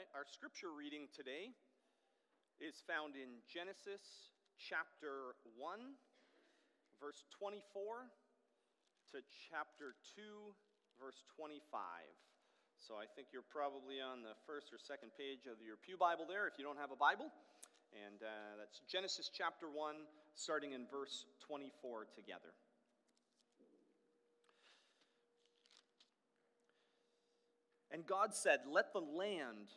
right, our scripture reading today is found in Genesis chapter 1, verse 24 to chapter 2, verse 25. So I think you're probably on the first or second page of your Pew Bible there if you don't have a Bible. And uh, that's Genesis chapter 1, starting in verse 24 together. And God said, Let the land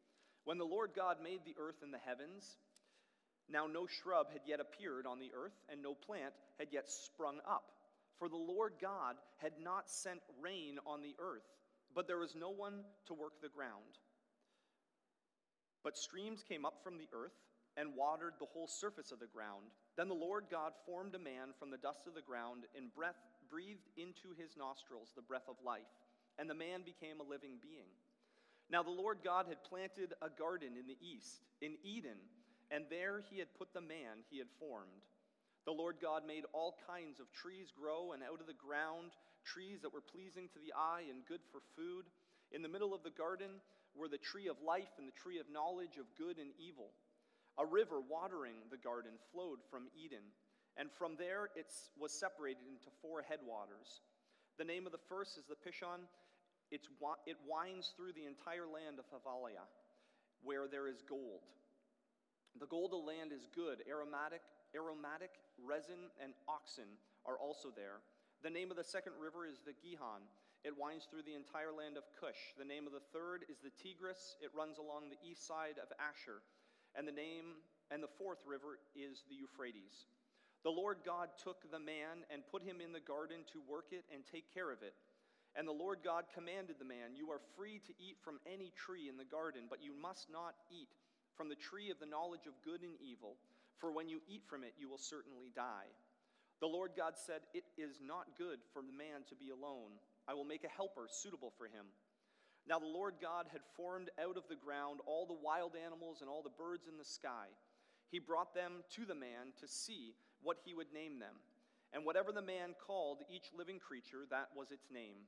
When the Lord God made the earth and the heavens, now no shrub had yet appeared on the earth, and no plant had yet sprung up. For the Lord God had not sent rain on the earth, but there was no one to work the ground. But streams came up from the earth and watered the whole surface of the ground. Then the Lord God formed a man from the dust of the ground and breath, breathed into his nostrils the breath of life, and the man became a living being. Now the Lord God had planted a garden in the east, in Eden, and there he had put the man he had formed. The Lord God made all kinds of trees grow, and out of the ground, trees that were pleasing to the eye and good for food. In the middle of the garden were the tree of life and the tree of knowledge of good and evil. A river watering the garden flowed from Eden, and from there it was separated into four headwaters. The name of the first is the Pishon. It's, it winds through the entire land of Havilah, where there is gold. The gold of the land is good. Aromatic, aromatic resin and oxen are also there. The name of the second river is the Gihon. It winds through the entire land of Cush. The name of the third is the Tigris. It runs along the east side of Ashur and the name and the fourth river is the Euphrates. The Lord God took the man and put him in the garden to work it and take care of it. And the Lord God commanded the man, You are free to eat from any tree in the garden, but you must not eat from the tree of the knowledge of good and evil, for when you eat from it, you will certainly die. The Lord God said, It is not good for the man to be alone. I will make a helper suitable for him. Now the Lord God had formed out of the ground all the wild animals and all the birds in the sky. He brought them to the man to see what he would name them. And whatever the man called each living creature, that was its name.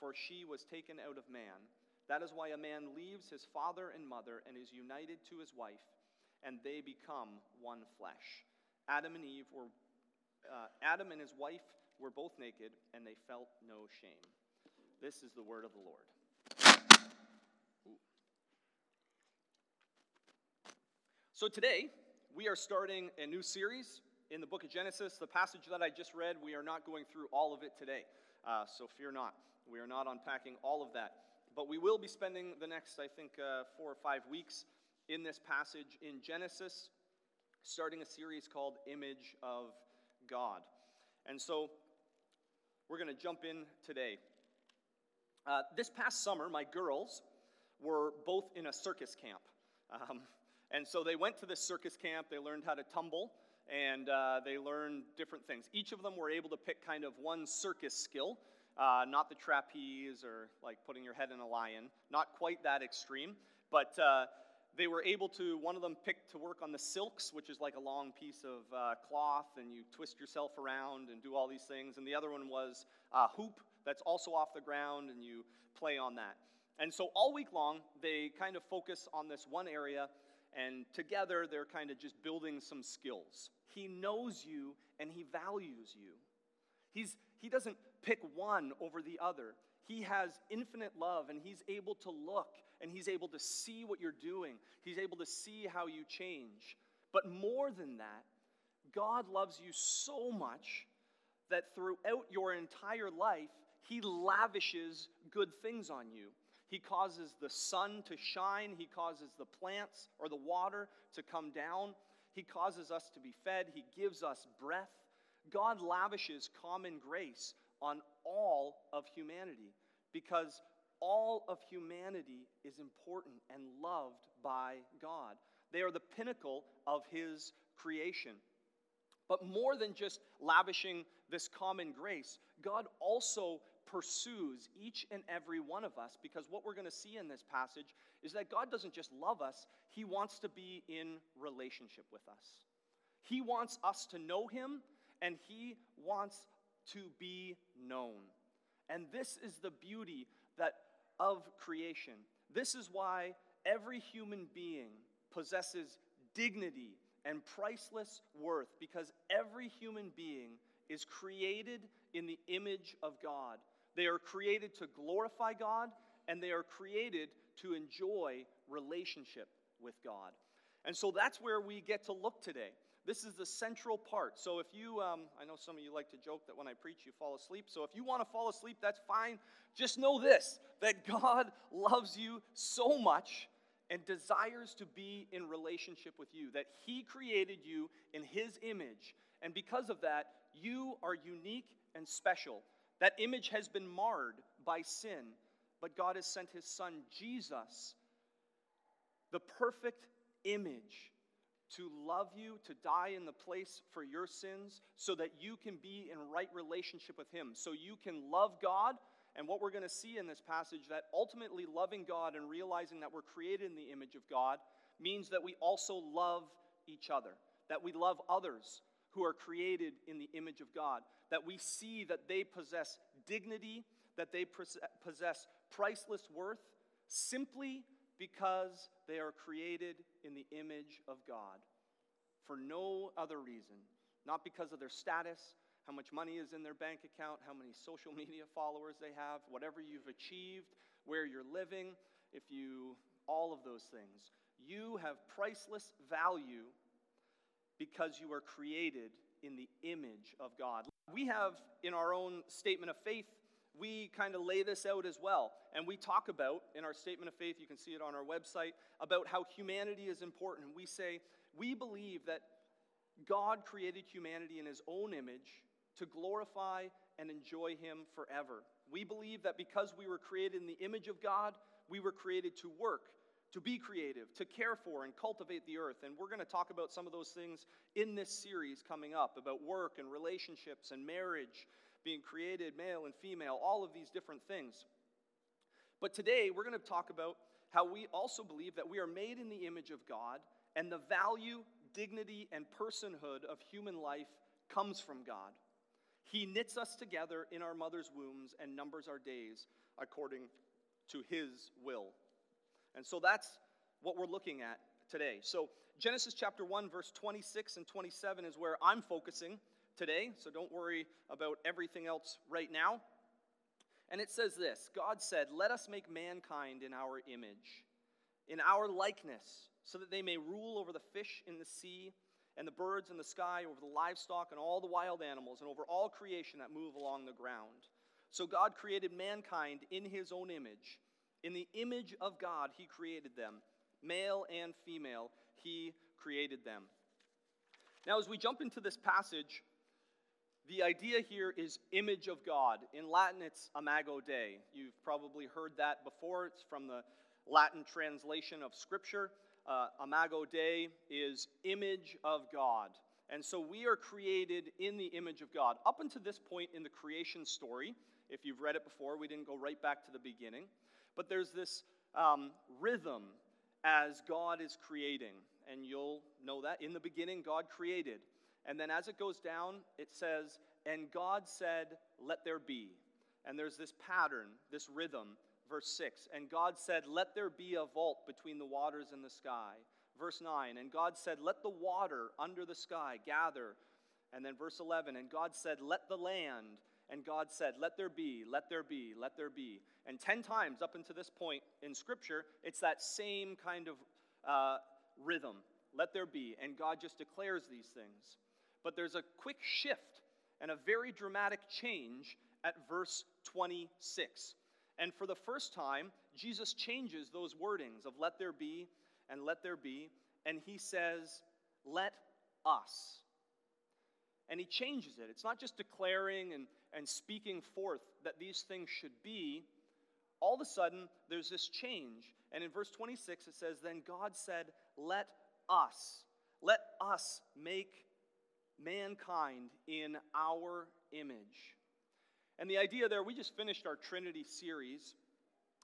for she was taken out of man. That is why a man leaves his father and mother and is united to his wife, and they become one flesh. Adam and Eve were, uh, Adam and his wife were both naked, and they felt no shame. This is the word of the Lord. So today, we are starting a new series in the book of Genesis. The passage that I just read, we are not going through all of it today. Uh, so fear not. We are not unpacking all of that. But we will be spending the next, I think, uh, four or five weeks in this passage in Genesis, starting a series called Image of God. And so we're going to jump in today. Uh, this past summer, my girls were both in a circus camp. Um, and so they went to this circus camp, they learned how to tumble, and uh, they learned different things. Each of them were able to pick kind of one circus skill, uh, not the trapeze or like putting your head in a lion, not quite that extreme, but uh, they were able to, one of them picked to work on the silks, which is like a long piece of uh, cloth, and you twist yourself around and do all these things. And the other one was a hoop that's also off the ground, and you play on that. And so all week long, they kind of focus on this one area, and together they're kind of just building some skills. He knows you and he values you. He's, he doesn't pick one over the other. He has infinite love and he's able to look and he's able to see what you're doing. He's able to see how you change. But more than that, God loves you so much that throughout your entire life, he lavishes good things on you. He causes the sun to shine. He causes the plants or the water to come down. He causes us to be fed. He gives us breath. God lavishes common grace on all of humanity because all of humanity is important and loved by God. They are the pinnacle of His creation. But more than just lavishing this common grace, God also pursues each and every one of us because what we're going to see in this passage is that God doesn't just love us, He wants to be in relationship with us. He wants us to know Him, and He wants to be known. And this is the beauty that of creation. This is why every human being possesses dignity and priceless worth because every human being is created in the image of God. They are created to glorify God and they are created to enjoy relationship with God. And so that's where we get to look today. This is the central part. So if you, um, I know some of you like to joke that when I preach you fall asleep. So if you want to fall asleep, that's fine. Just know this that God loves you so much and desires to be in relationship with you, that He created you in His image. And because of that, you are unique and special. That image has been marred by sin, but God has sent His Son, Jesus, the perfect image to love you, to die in the place for your sins, so that you can be in right relationship with Him, so you can love God. And what we're going to see in this passage that ultimately loving God and realizing that we're created in the image of God means that we also love each other, that we love others who are created in the image of God, that we see that they possess dignity, that they possess priceless worth simply because they are created in the image of God for no other reason. Not because of their status, how much money is in their bank account, how many social media followers they have, whatever you've achieved, where you're living, if you, all of those things. You have priceless value because you are created in the image of God. We have in our own statement of faith we kind of lay this out as well. And we talk about, in our statement of faith, you can see it on our website, about how humanity is important. We say, we believe that God created humanity in his own image to glorify and enjoy him forever. We believe that because we were created in the image of God, we were created to work, to be creative, to care for and cultivate the earth. And we're going to talk about some of those things in this series coming up about work and relationships and marriage being created, male and female, all of these different things. But today, we're going to talk about how we also believe that we are made in the image of God, and the value, dignity, and personhood of human life comes from God. He knits us together in our mother's wombs and numbers our days according to His will. And so that's what we're looking at today. So Genesis chapter 1, verse 26 and 27 is where I'm focusing today, so don't worry about everything else right now. And it says this God said, Let us make mankind in our image, in our likeness, so that they may rule over the fish in the sea and the birds in the sky, over the livestock and all the wild animals, and over all creation that move along the ground. So God created mankind in his own image. In the image of God, he created them. Male and female, he created them. Now, as we jump into this passage, the idea here is image of God. In Latin, it's imago Dei. You've probably heard that before. It's from the Latin translation of Scripture. Uh, imago Dei is image of God. And so we are created in the image of God. Up until this point in the creation story, if you've read it before, we didn't go right back to the beginning. But there's this um, rhythm as God is creating. And you'll know that. In the beginning, God created. And then as it goes down, it says, And God said, Let there be. And there's this pattern, this rhythm. Verse 6 And God said, Let there be a vault between the waters and the sky. Verse 9 And God said, Let the water under the sky gather. And then verse 11 And God said, Let the land. And God said, Let there be, let there be, let there be. And 10 times up until this point in Scripture, it's that same kind of uh, rhythm. Let there be. And God just declares these things. But there's a quick shift and a very dramatic change at verse 26. And for the first time, Jesus changes those wordings of let there be and let there be, and he says, let us. And he changes it. It's not just declaring and, and speaking forth that these things should be. All of a sudden, there's this change. And in verse 26, it says, Then God said, Let us, let us make mankind in our image. And the idea there, we just finished our Trinity series,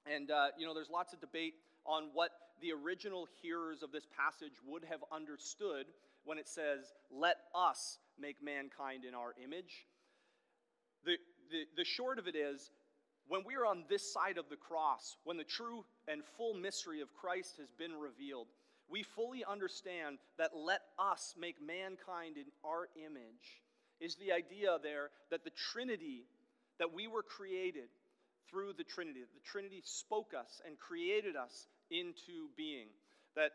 and uh, you know, there's lots of debate on what the original hearers of this passage would have understood when it says, Let us make mankind in our image. The, the, the short of it is, when we are on this side of the cross, when the true and full mystery of Christ has been revealed, we fully understand that let us make mankind in our image is the idea there that the Trinity, that we were created through the Trinity, the Trinity spoke us and created us into being, that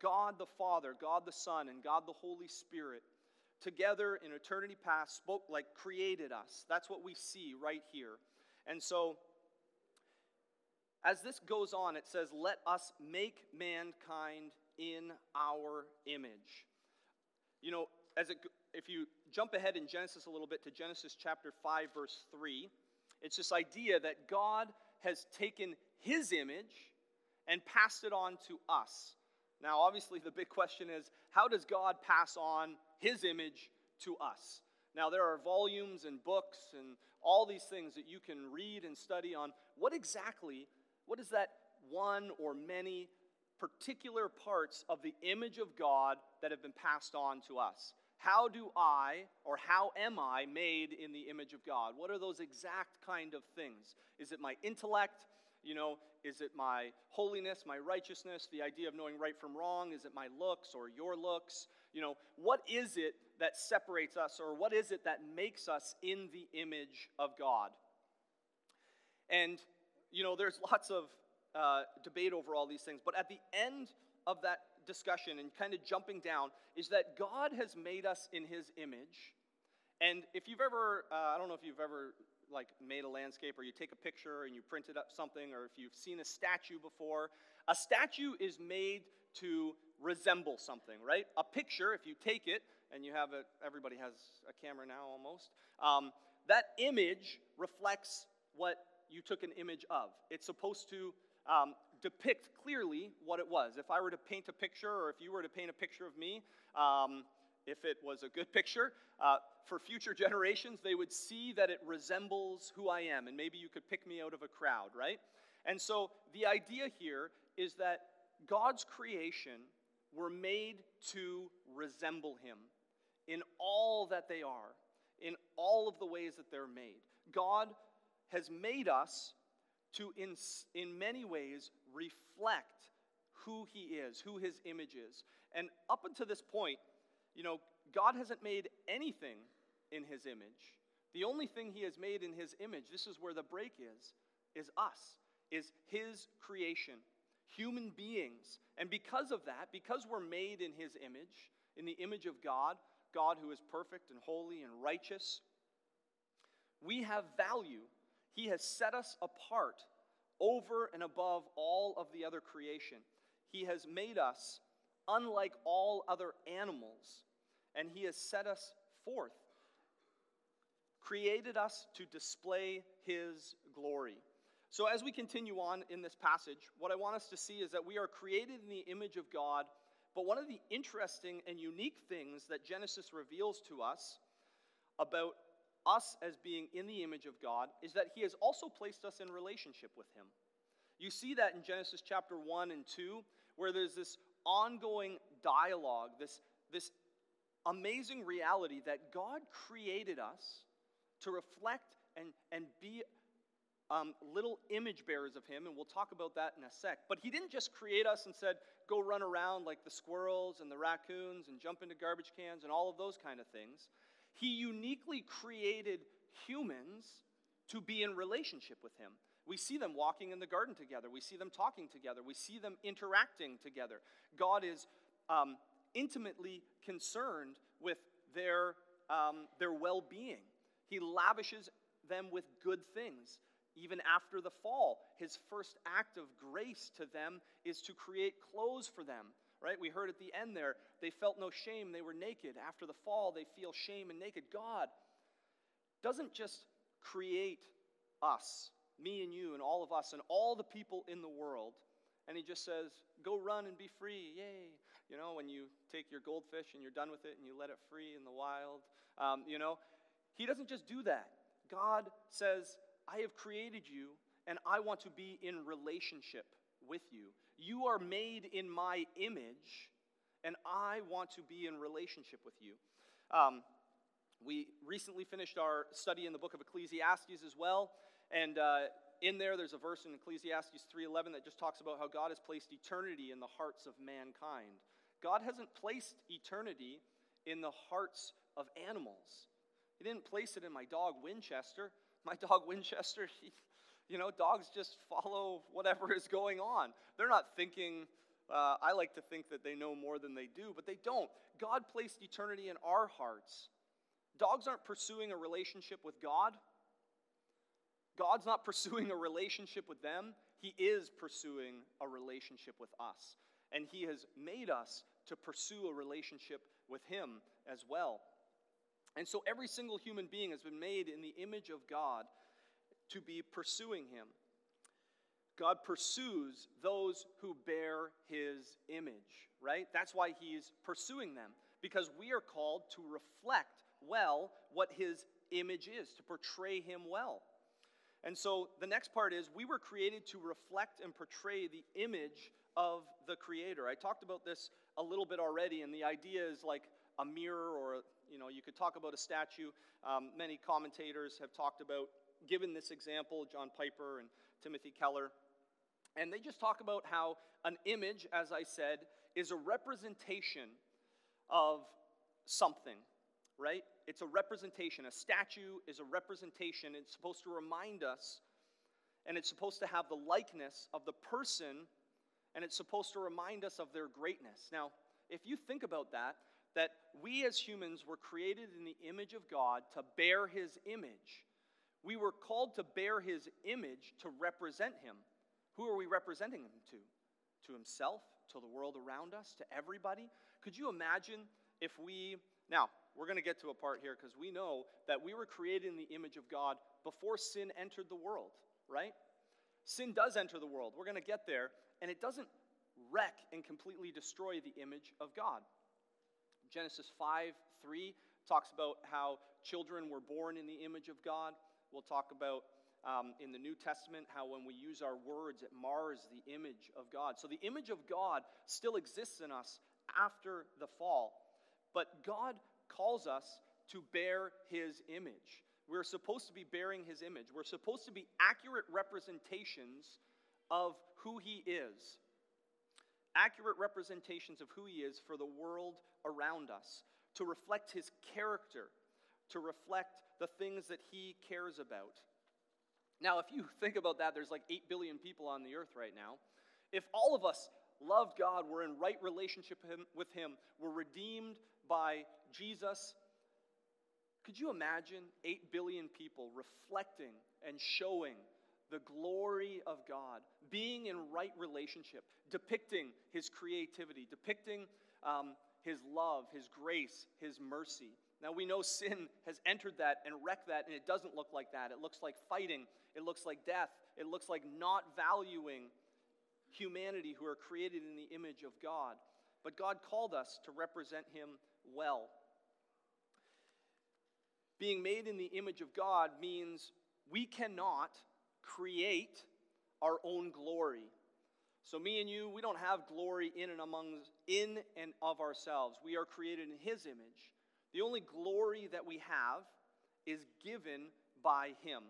God the Father, God the Son, and God the Holy Spirit together in eternity past spoke like created us. That's what we see right here. And so as this goes on, it says, Let us make mankind in our image. You know, as it, if you jump ahead in Genesis a little bit to Genesis chapter 5, verse 3, it's this idea that God has taken his image and passed it on to us. Now, obviously, the big question is how does God pass on his image to us? Now, there are volumes and books and all these things that you can read and study on what exactly, what is that one or many particular parts of the image of God that have been passed on to us. How do I, or how am I, made in the image of God? What are those exact kind of things? Is it my intellect? You know, is it my holiness, my righteousness, the idea of knowing right from wrong? Is it my looks or your looks? You know, what is it that separates us, or what is it that makes us in the image of God? And, you know, there's lots of uh, debate over all these things. But at the end of that discussion and kind of jumping down is that God has made us in his image. And if you've ever, uh, I don't know if you've ever like made a landscape or you take a picture and you printed up something or if you've seen a statue before, a statue is made to resemble something, right? A picture, if you take it and you have it, everybody has a camera now almost, um, that image reflects what you took an image of. It's supposed to um, depict clearly what it was. If I were to paint a picture, or if you were to paint a picture of me, um, if it was a good picture, uh, for future generations, they would see that it resembles who I am, and maybe you could pick me out of a crowd, right? And so the idea here is that God's creation were made to resemble Him in all that they are, in all of the ways that they're made. God has made us to, in, in many ways, reflect who he is, who his image is. And up until this point, you know, God hasn't made anything in his image. The only thing he has made in his image, this is where the break is, is us, is his creation, human beings. And because of that, because we're made in his image, in the image of God, God who is perfect and holy and righteous, we have value. He has set us apart over and above all of the other creation. He has made us unlike all other animals, and He has set us forth, created us to display His glory. So, as we continue on in this passage, what I want us to see is that we are created in the image of God. But one of the interesting and unique things that Genesis reveals to us about us as being in the image of God is that He has also placed us in relationship with Him. You see that in Genesis chapter 1 and 2, where there's this ongoing dialogue, this, this amazing reality that God created us to reflect and, and be um, little image bearers of Him, and we'll talk about that in a sec. But He didn't just create us and said, go run around like the squirrels and the raccoons and jump into garbage cans and all of those kind of things. He uniquely created humans to be in relationship with Him. We see them walking in the garden together. We see them talking together. We see them interacting together. God is um, intimately concerned with their, um, their well being. He lavishes them with good things. Even after the fall, his first act of grace to them is to create clothes for them. Right? We heard at the end there, they felt no shame, they were naked. After the fall, they feel shame and naked. God doesn't just create us me and you and all of us and all the people in the world. And he just says, Go run and be free. Yay. You know, when you take your goldfish and you're done with it and you let it free in the wild. Um, you know, he doesn't just do that. God says, I have created you and I want to be in relationship with you. You are made in my image and I want to be in relationship with you. Um, we recently finished our study in the book of Ecclesiastes as well. And uh, in there, there's a verse in Ecclesiastes 3:11 that just talks about how God has placed eternity in the hearts of mankind. God hasn't placed eternity in the hearts of animals. He didn't place it in my dog Winchester. My dog Winchester, he, you know, dogs just follow whatever is going on. They're not thinking. Uh, I like to think that they know more than they do, but they don't. God placed eternity in our hearts. Dogs aren't pursuing a relationship with God. God's not pursuing a relationship with them, He is pursuing a relationship with us. And He has made us to pursue a relationship with Him as well. And so every single human being has been made in the image of God to be pursuing Him. God pursues those who bear His image, right? That's why He's pursuing them, because we are called to reflect well what His image is, to portray Him well. And so the next part is we were created to reflect and portray the image of the Creator. I talked about this a little bit already, and the idea is like a mirror, or you know, you could talk about a statue. Um, many commentators have talked about, given this example, John Piper and Timothy Keller, and they just talk about how an image, as I said, is a representation of something, right? It's a representation. A statue is a representation. It's supposed to remind us, and it's supposed to have the likeness of the person, and it's supposed to remind us of their greatness. Now, if you think about that, that we as humans were created in the image of God to bear his image. We were called to bear his image to represent him. Who are we representing him to? To himself, to the world around us, to everybody? Could you imagine if we. Now, we're going to get to a part here because we know that we were created in the image of God before sin entered the world, right? Sin does enter the world. We're going to get there, and it doesn't wreck and completely destroy the image of God. Genesis 5 3 talks about how children were born in the image of God. We'll talk about um, in the New Testament how when we use our words, it mars the image of God. So the image of God still exists in us after the fall. But God calls us to bear his image. We're supposed to be bearing his image. We're supposed to be accurate representations of who he is. accurate representations of who He is for the world around us, to reflect His character, to reflect the things that He cares about. Now, if you think about that, there's like 8 billion people on the earth right now. If all of us loved God, we're in right relationship with Him, we're redeemed by Jesus, could you imagine 8 billion people reflecting and showing the glory of God, being in right relationship, depicting His creativity, depicting um, His love, His grace, His mercy? Now we know sin has entered that and wrecked that, and it doesn't look like that. It looks like fighting, it looks like death, it looks like not valuing humanity who are created in the image of God. But God called us to represent Him well. Being made in the image of God means we cannot create our own glory. So me and you, we don't have glory in and among in and of ourselves. We are created in his image. The only glory that we have is given by him.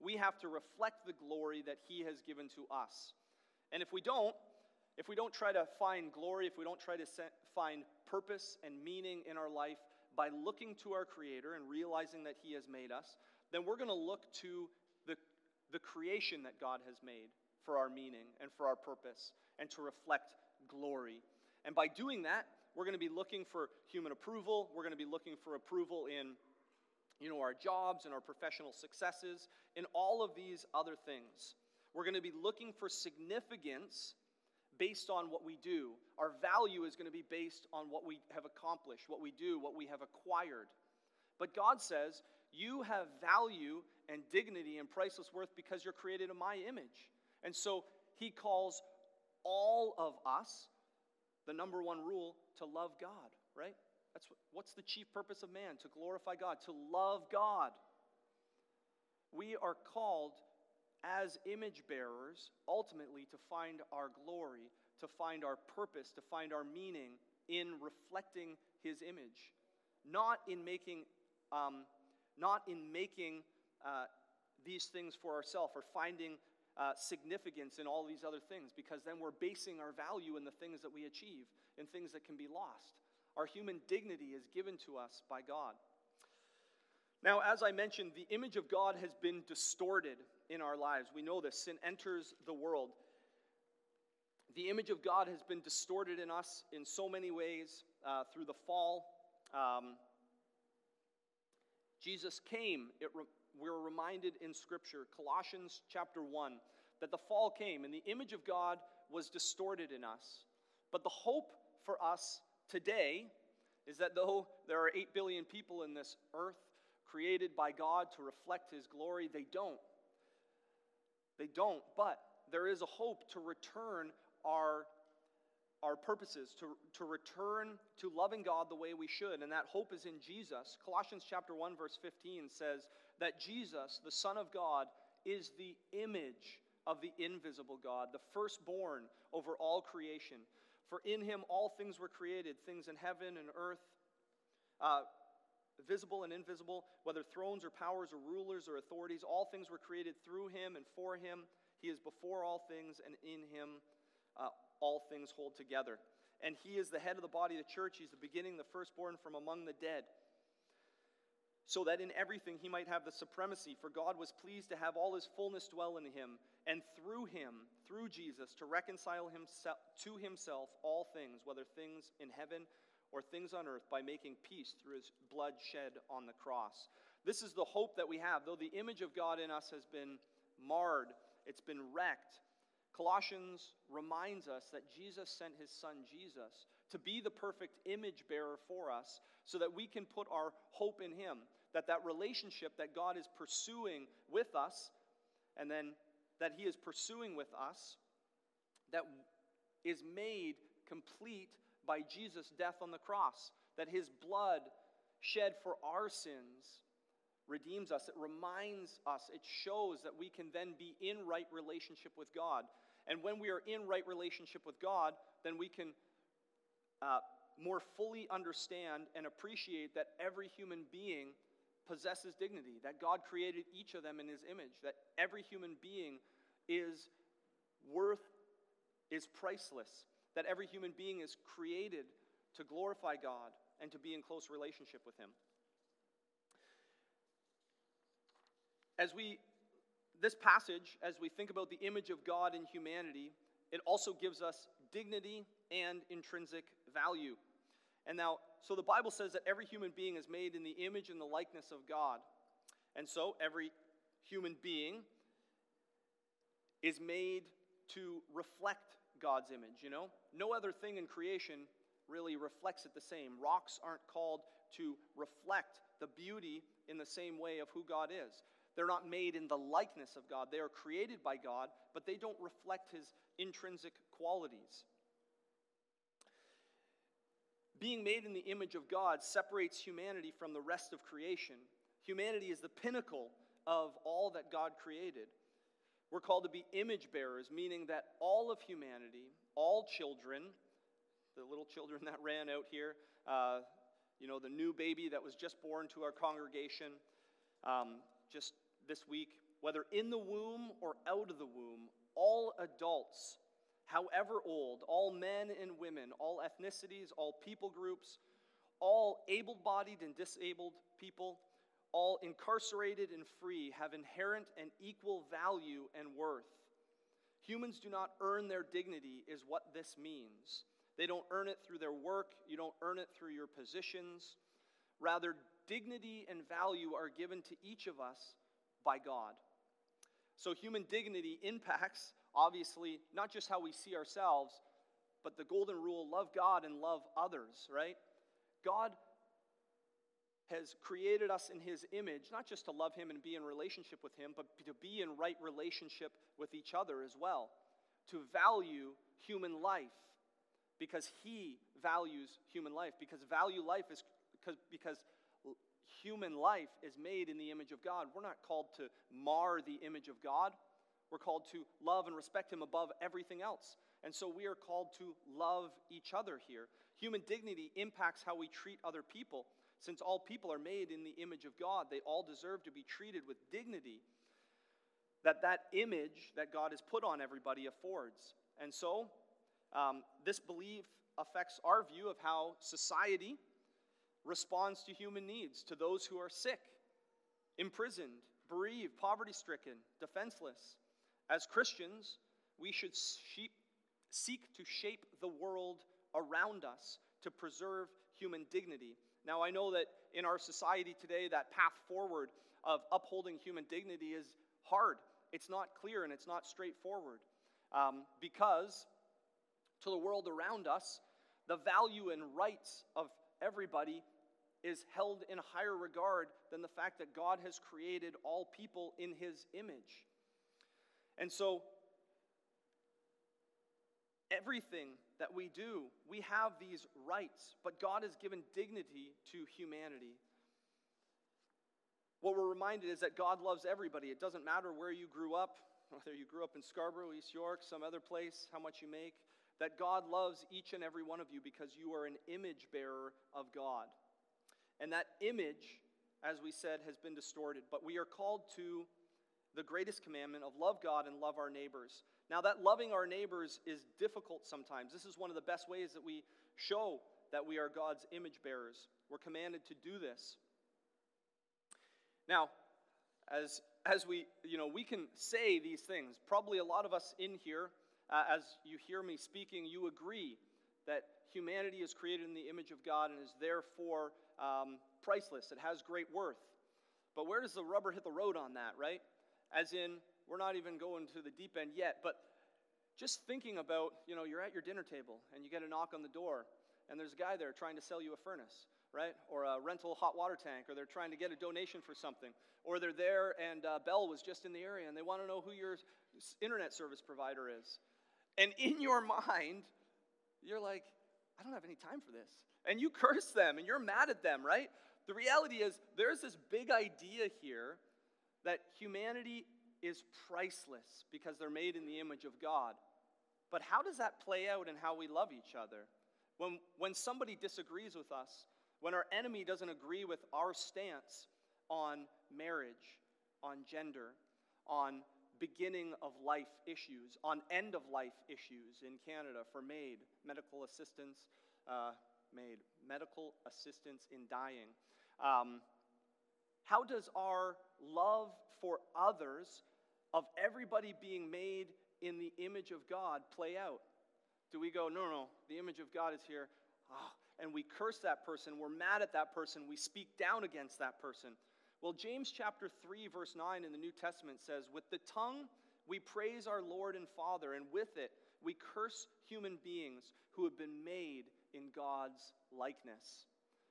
We have to reflect the glory that he has given to us. And if we don't, if we don't try to find glory, if we don't try to find purpose and meaning in our life by looking to our Creator and realizing that He has made us, then we're going to look to the, the creation that God has made for our meaning and for our purpose and to reflect glory. And by doing that, we're going to be looking for human approval. We're going to be looking for approval in you know, our jobs and our professional successes, in all of these other things. We're going to be looking for significance based on what we do. Our value is going to be based on what we have accomplished, what we do, what we have acquired. But God says, You have value and dignity and priceless worth because you're created in my image. And so He calls all of us, the number one rule, to love God, right? That's what, what's the chief purpose of man? To glorify God, to love God. We are called as image bearers, ultimately to find our glory, to find our purpose, to find our meaning in reflecting His image, not in making, um, not in making uh, these things for ourselves or finding uh, significance in all these other things, because then we're basing our value in the things that we achieve, in things that can be lost. Our human dignity is given to us by God. Now, as I mentioned, the image of God has been distorted in our lives. We know this. Sin enters the world. The image of God has been distorted in us in so many ways uh, through the fall. Um, Jesus came. Re- we're reminded in Scripture, Colossians chapter 1, that the fall came and the image of God was distorted in us. But the hope for us today is that though there are 8 billion people in this earth created by God to reflect His glory, they don't. They don't, but there is a hope to return our, our purposes, to, to return to loving God the way we should, and that hope is in Jesus. Colossians chapter 1, verse 15 says that Jesus, the Son of God, is the image of the invisible God, the firstborn over all creation. For in him all things were created, things in heaven and earth. Uh, visible and invisible, whether thrones or powers or rulers or authorities, all things were created through him and for him. He is before all things, and in him uh, all things hold together. And he is the head of the body of the church. He's the beginning, the firstborn from among the dead. So that in everything he might have the supremacy. For God was pleased to have all his fullness dwell in him, and through him, through Jesus, to reconcile himself to himself all things, whether things in heaven or things on earth by making peace through his blood shed on the cross. This is the hope that we have. Though the image of God in us has been marred, it's been wrecked. Colossians reminds us that Jesus sent his son Jesus to be the perfect image bearer for us so that we can put our hope in him that that relationship that God is pursuing with us and then that he is pursuing with us that is made complete by Jesus' death on the cross, that his blood shed for our sins redeems us. It reminds us, it shows that we can then be in right relationship with God. And when we are in right relationship with God, then we can uh, more fully understand and appreciate that every human being possesses dignity, that God created each of them in his image, that every human being is worth, is priceless, that every human being is created to glorify God and to be in close relationship with Him. As we, this passage, as we think about the image of God in humanity, it also gives us dignity and intrinsic value. And now, so the Bible says that every human being is made in the image and the likeness of God. And so every human being is made to reflect God's image, you know? No other thing in creation really reflects it the same. Rocks aren't called to reflect the beauty in the same way of who God is. They're not made in the likeness of God. They are created by God, but they don't reflect his intrinsic qualities. Being made in the image of God separates humanity from the rest of creation. Humanity is the pinnacle of all that God created. We're called to be image bearers, meaning that all of humanity, all children, the little children that ran out here, uh, you know, the new baby that was just born to our congregation um, just this week, whether in the womb or out of the womb, all adults, however old, all men and women, all ethnicities, all people groups, all able bodied and disabled people, all incarcerated and free, have inherent and equal value and worth. Humans do not earn their dignity, is what this means. They don't earn it through their work, you don't earn it through your positions. Rather, dignity and value are given to each of us by God. So, human dignity impacts, obviously, not just how we see ourselves, but the golden rule love God and love others, right? God has created us in his image, not just to love him and be in relationship with him, but to be in right relationship with each other as well, to value human life because he values human life, because value life is because, because human life is made in the image of God. We're not called to mar the image of God. We're called to love and respect him above everything else. And so we are called to love each other here. Human dignity impacts how we treat other people. Since all people are made in the image of God, they all deserve to be treated with dignity that that image that God has put on everybody affords. And so, um, this belief affects our view of how society responds to human needs, to those who are sick, imprisoned, bereaved, poverty stricken, defenseless. As Christians, we should seek to shape the world around us to preserve human dignity now, I know that in our society today, that path forward of upholding human dignity is hard. It's not clear and it's not straightforward um, because to the world around us, the value and rights of everybody is held in higher regard than the fact that God has created all people in his image. And so, everything that we do. We have these rights, but God has given dignity to humanity. What we're reminded is that God loves everybody. It doesn't matter where you grew up, whether you grew up in Scarborough, East York, some other place, how much you make, that God loves each and every one of you because you are an image bearer of God. And that image, as we said, has been distorted, but we are called to the greatest commandment of love God and love our neighbors. Now, that loving our neighbors is difficult sometimes. This is one of the best ways that we show that we are God's image bearers. We're commanded to do this. Now, as, as we, you know, we can say these things. Probably a lot of us in here, uh, as you hear me speaking, you agree that humanity is created in the image of God and is therefore um, priceless. It has great worth. But where does the rubber hit the road on that, right? As in, we're not even going to the deep end yet, but just thinking about, you know, you're at your dinner table and you get a knock on the door and there's a guy there trying to sell you a furnace, right? Or a rental hot water tank, or they're trying to get a donation for something. Or they're there and uh, Bell was just in the area and they want to know who your internet service provider is. And in your mind, you're like, I don't have any time for this. And you curse them and you're mad at them, right? The reality is, there's this big idea here that humanity is priceless because they're made in the image of God. But how does that play out in how we love each other? When, when somebody disagrees with us, when our enemy doesn't agree with our stance on marriage, on gender, on beginning of life issues, on end of life issues in Canada for MAID, medical assistance, uh, MAID, medical assistance in dying. Um, how does our love for others, of everybody being made in the image of God, play out? Do we go, no, no, the image of God is here, oh, and we curse that person, we're mad at that person, we speak down against that person? Well, James chapter 3, verse 9 in the New Testament says, With the tongue we praise our Lord and Father, and with it we curse human beings who have been made in God's likeness.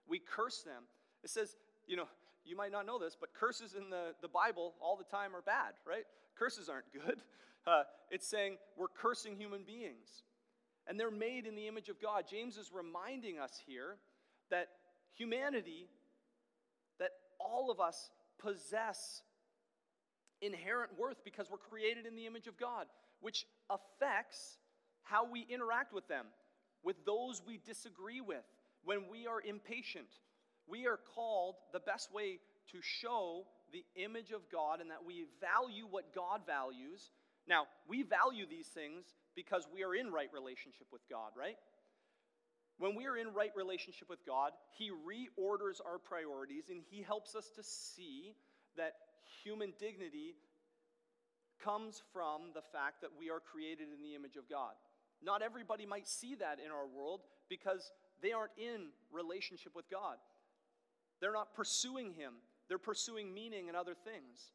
We curse them. It says, you know, you might not know this, but curses in the, the Bible all the time are bad, right? Curses aren't good. Uh, it's saying we're cursing human beings. And they're made in the image of God. James is reminding us here that humanity that all of us possess inherent worth because we're created in the image of God, which affects how we interact with them, with those we disagree with, when we are impatient. We are called the best way to show the image of God and that we value what God values. Now, we value these things because we are in right relationship with God, right? When we are in right relationship with God, He reorders our priorities and He helps us to see that human dignity comes from the fact that we are created in the image of God. Not everybody might see that in our world because they aren't in relationship with God. They're not pursuing Him, they're pursuing meaning and other things.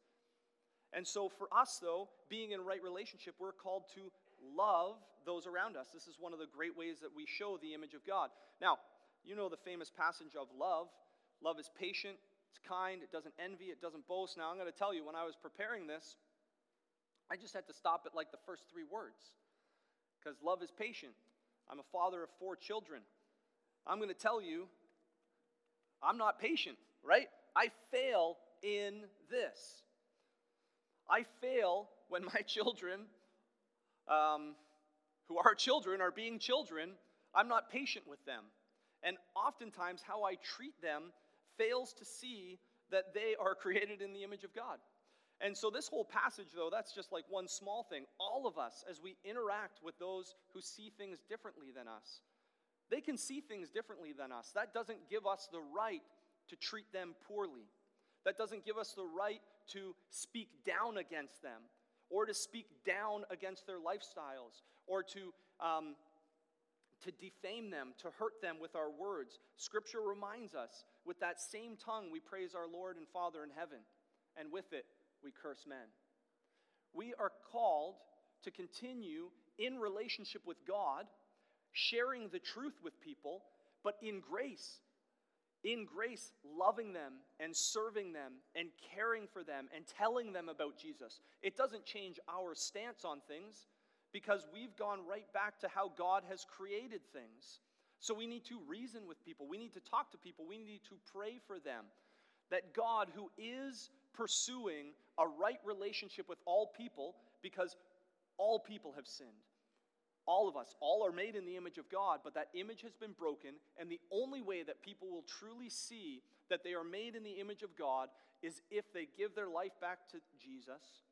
And so, for us, though, being in right relationship, we're called to love those around us. This is one of the great ways that we show the image of God. Now, you know the famous passage of love. Love is patient, it's kind, it doesn't envy, it doesn't boast. Now, I'm going to tell you, when I was preparing this, I just had to stop at like the first three words. Because love is patient. I'm a father of four children. I'm going to tell you, I'm not patient, right? I fail in this. I fail when my children um, who are children are being children, I'm not patient with them. And oftentimes, how I treat them fails to see that they are created in the image of God. And so, this whole passage, though, that's just like one small thing. All of us, as we interact with those who see things differently than us, they can see things differently than us. That doesn't give us the right to treat them poorly. That doesn't give us the right to speak down against them or to speak down against their lifestyles, or to, um, to defame them, to hurt them with our words. Scripture reminds us with that same tongue we praise our Lord and Father in heaven, and with it we curse men. We are called to continue in relationship with God, sharing the truth with people, but in grace in grace, loving them and serving them and caring for them and telling them about Jesus. It doesn't change our stance on things because we've gone right back to how God has created things. So we need to reason with people, we need to talk to people, we need to pray for them. That God, who is pursuing a right relationship with all people, because all people have sinned, all of us, all are made in the image of God, but that image has been broken, and the only way that people will truly see that they are made in the image of God is if they give their life back to Jesus,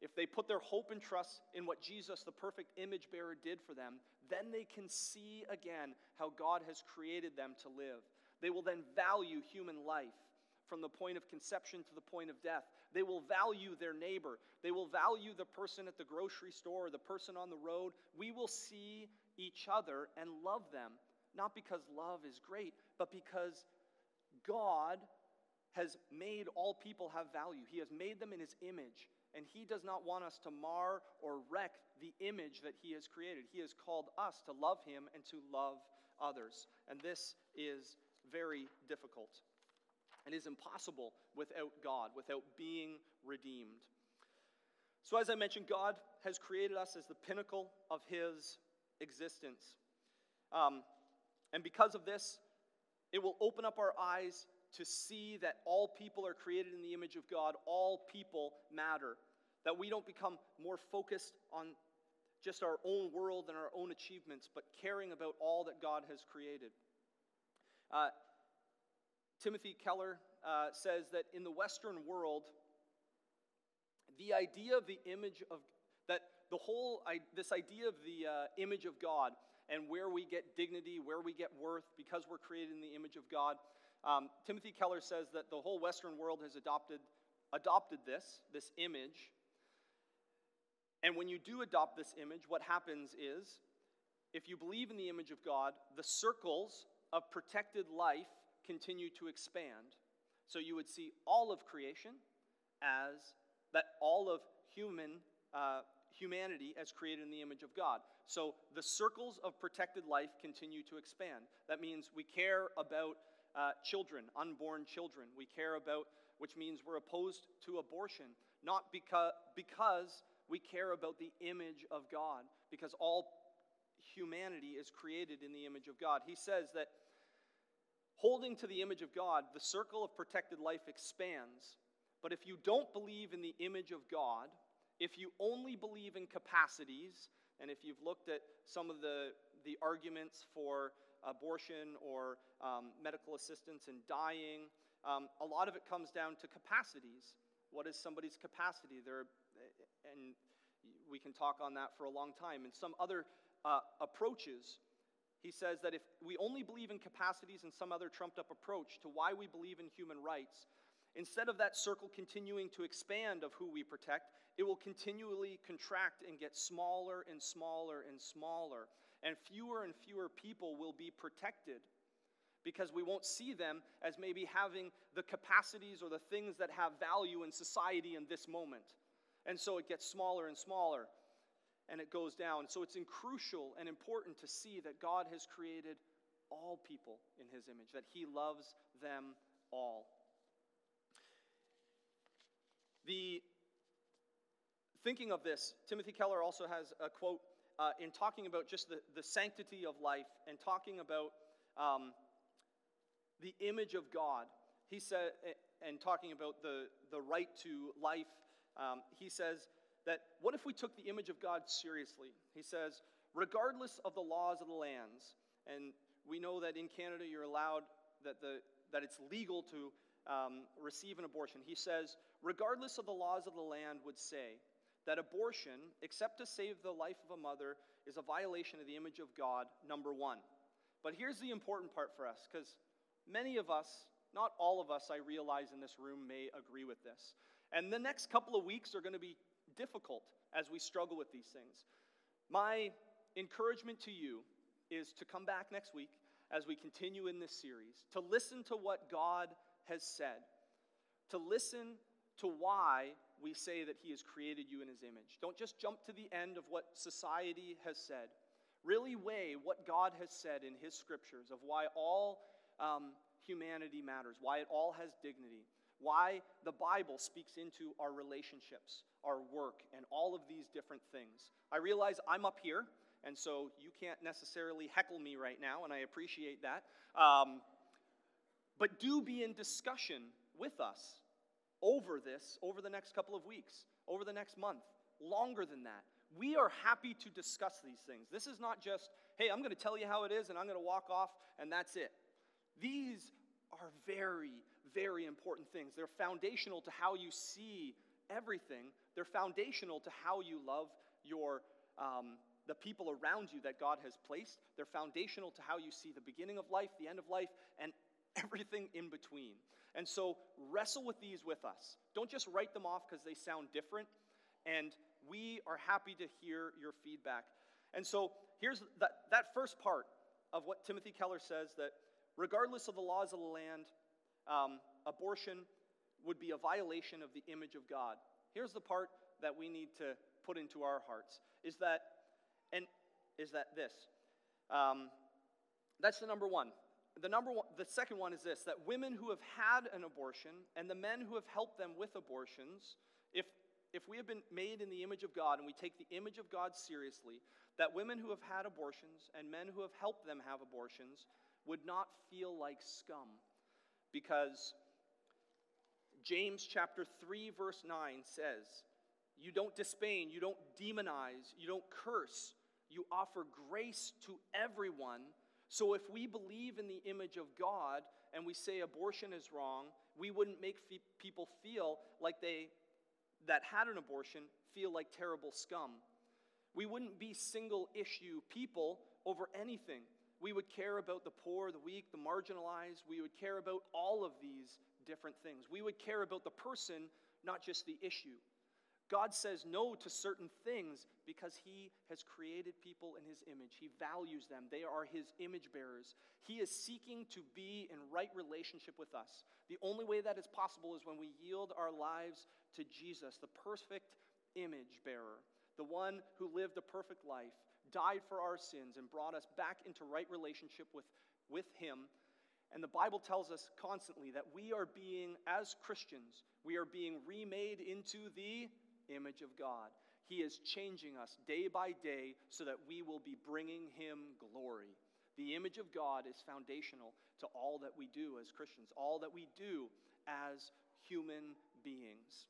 if they put their hope and trust in what Jesus, the perfect image bearer, did for them, then they can see again how God has created them to live. They will then value human life from the point of conception to the point of death. They will value their neighbor. They will value the person at the grocery store or the person on the road. We will see each other and love them, not because love is great, but because God has made all people have value. He has made them in His image, and He does not want us to mar or wreck the image that He has created. He has called us to love Him and to love others, and this is very difficult. And is impossible without God, without being redeemed. So, as I mentioned, God has created us as the pinnacle of His existence. Um, and because of this, it will open up our eyes to see that all people are created in the image of God, all people matter. That we don't become more focused on just our own world and our own achievements, but caring about all that God has created. Uh, Timothy Keller uh, says that in the Western world, the idea of the image of that the whole I, this idea of the uh, image of God and where we get dignity, where we get worth because we're created in the image of God. Um, Timothy Keller says that the whole Western world has adopted adopted this this image. And when you do adopt this image, what happens is, if you believe in the image of God, the circles of protected life continue to expand. So you would see all of creation as that all of human uh, humanity as created in the image of God. So the circles of protected life continue to expand. That means we care about uh, children, unborn children. We care about, which means we're opposed to abortion, not because, because we care about the image of God, because all humanity is created in the image of God. He says that holding to the image of God, the circle of protected life expands. But if you don't believe in the image of God, if you only believe in capacities, and if you've looked at some of the, the arguments for abortion or um, medical assistance and dying, um, a lot of it comes down to capacities. What is somebody's capacity? There, and we can talk on that for a long time. And some other uh, approaches, he says that if we only believe in capacities and some other trumped up approach to why we believe in human rights, instead of that circle continuing to expand of who we protect, it will continually contract and get smaller and smaller and smaller. And fewer and fewer people will be protected because we won't see them as maybe having the capacities or the things that have value in society in this moment. And so it gets smaller and smaller and it goes down. So it's crucial and important to see that God has created all people in his image, that he loves them all. The thinking of this, Timothy Keller also has a quote uh, in talking about just the, the sanctity of life and talking about um, the image of God. He said, and talking about the, the right to life, um, he says that what if we took the image of God seriously? He says, regardless of the laws of the lands, and we know that in Canada you're allowed, that, the, that it's legal to um, receive an abortion. He says, regardless of the laws of the land, would say that abortion, except to save the life of a mother, is a violation of the image of God, number one. But here's the important part for us, because many of us, not all of us, I realize in this room, may agree with this. And the next couple of weeks are going to be difficult as we struggle with these things. My encouragement to you is to come back next week as we continue in this series, to listen to what God has said, to listen to why we say that He has created you in His image. Don't just jump to the end of what society has said. Really weigh what God has said in His scriptures of why all um, humanity matters, why it all has dignity, why the Bible speaks into our relationships, our work, and all of these different things. I realize I'm up here, and so you can't necessarily heckle me right now, and I appreciate that. Um, but do be in discussion with us over this over the next couple of weeks, over the next month, longer than that. We are happy to discuss these things. This is not just, hey, I'm going to tell you how it is and I'm going to walk off and that's it. These are very, very important things. They're foundational to how you see everything, they're foundational to how you love your. Um, the people around you that God has placed. They're foundational to how you see the beginning of life, the end of life, and everything in between. And so wrestle with these with us. Don't just write them off because they sound different. And we are happy to hear your feedback. And so here's that, that first part of what Timothy Keller says that regardless of the laws of the land, um, abortion would be a violation of the image of God. Here's the part that we need to put into our hearts is that, and is that this. Um, that's the number one the number one, the second one is this that women who have had an abortion and the men who have helped them with abortions, if if we have been made in the image of God and we take the image of God seriously, that women who have had abortions and men who have helped them have abortions would not feel like scum. Because James chapter 3 verse 9 says, you don't disdain, you don't demonize, you don't curse, you offer grace to everyone so if we believe in the image of God and we say abortion is wrong, we wouldn't make fe- people feel like they that had an abortion feel like terrible scum. We wouldn't be single issue people over anything. We would care about the poor, the weak, the marginalized. We would care about all of these different things. We would care about the person, not just the issue. God says no to certain things because He has created people in His image. He values them, they are His image bearers. He is seeking to be in right relationship with us. The only way that is possible is when we yield our lives to Jesus, the perfect image bearer, the one who lived a perfect life, died for our sins, and brought us back into right relationship with, with Him. And the Bible tells us constantly that we are being, as Christians, we are being remade into the image of God. He is changing us day by day so that we will be bringing Him glory. The image of God is foundational to all that we do as Christians, all that we do as human beings.